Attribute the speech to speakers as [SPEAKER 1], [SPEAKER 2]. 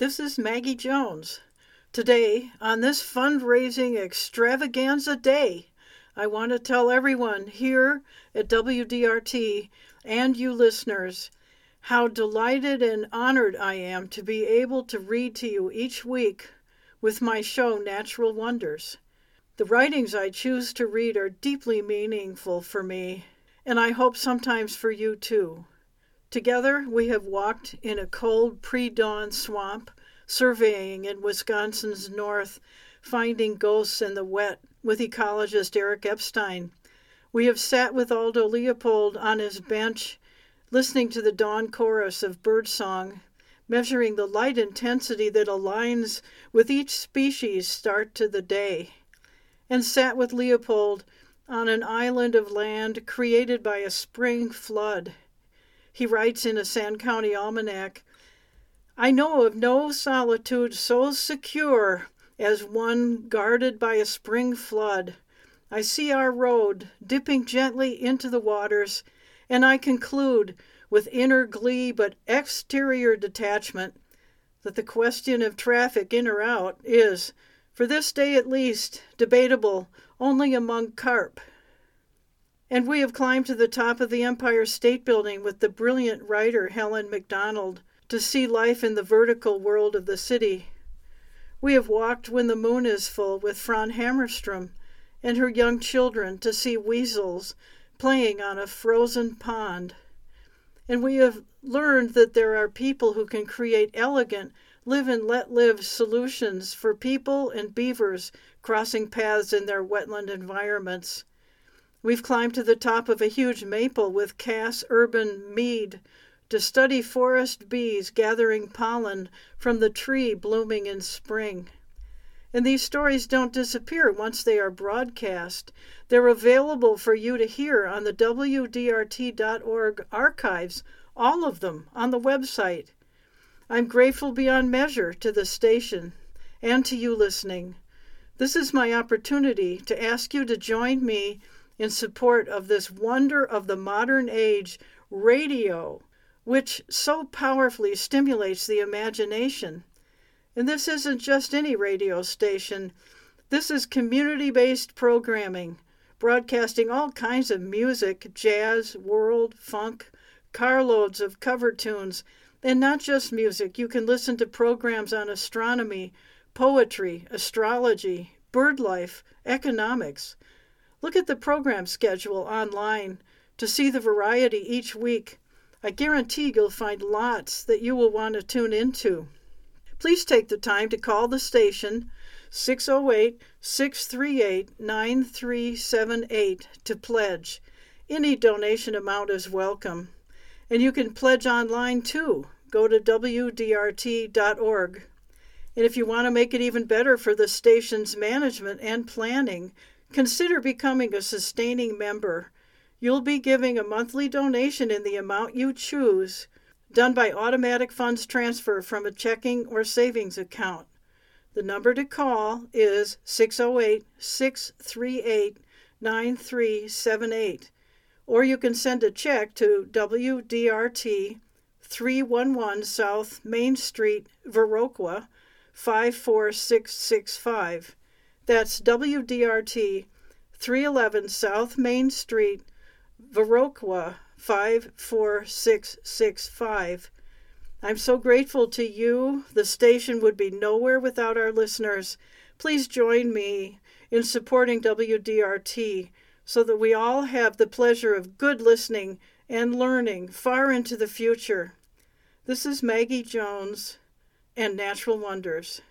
[SPEAKER 1] This is Maggie Jones. Today, on this fundraising extravaganza day, I want to tell everyone here at WDRT and you listeners how delighted and honored I am to be able to read to you each week with my show Natural Wonders. The writings I choose to read are deeply meaningful for me, and I hope sometimes for you too. Together, we have walked in a cold pre dawn swamp, surveying in Wisconsin's north, finding ghosts in the wet with ecologist Eric Epstein. We have sat with Aldo Leopold on his bench, listening to the dawn chorus of birdsong, measuring the light intensity that aligns with each species' start to the day, and sat with Leopold on an island of land created by a spring flood he writes in a Sand County Almanac I know of no solitude so secure as one guarded by a spring flood. I see our road dipping gently into the waters, and I conclude, with inner glee but exterior detachment, that the question of traffic in or out is, for this day at least, debatable only among carp and we have climbed to the top of the Empire State Building with the brilliant writer Helen Macdonald to see life in the vertical world of the city. We have walked when the moon is full with Fran Hamerstrom and her young children to see weasels playing on a frozen pond. And we have learned that there are people who can create elegant live and let live solutions for people and beavers crossing paths in their wetland environments. We've climbed to the top of a huge maple with Kass Urban Mead to study forest bees gathering pollen from the tree blooming in spring. And these stories don't disappear once they are broadcast. They're available for you to hear on the WDRT.org archives, all of them on the website. I'm grateful beyond measure to the station and to you listening. This is my opportunity to ask you to join me in support of this wonder of the modern age, radio, which so powerfully stimulates the imagination. And this isn't just any radio station, this is community based programming, broadcasting all kinds of music jazz, world, funk, carloads of cover tunes, and not just music. You can listen to programs on astronomy, poetry, astrology, bird life, economics. Look at the program schedule online to see the variety each week. I guarantee you'll find lots that you will want to tune into. Please take the time to call the station 608 638 9378 to pledge. Any donation amount is welcome. And you can pledge online too. Go to WDRT.org. And if you want to make it even better for the station's management and planning, Consider becoming a sustaining member. You'll be giving a monthly donation in the amount you choose, done by automatic funds transfer from a checking or savings account. The number to call is 608 638 9378, or you can send a check to WDRT 311 South Main Street, Viroqua 54665. That's WDRT 311 South Main Street, Viroqua 54665. I'm so grateful to you. The station would be nowhere without our listeners. Please join me in supporting WDRT so that we all have the pleasure of good listening and learning far into the future. This is Maggie Jones and Natural Wonders.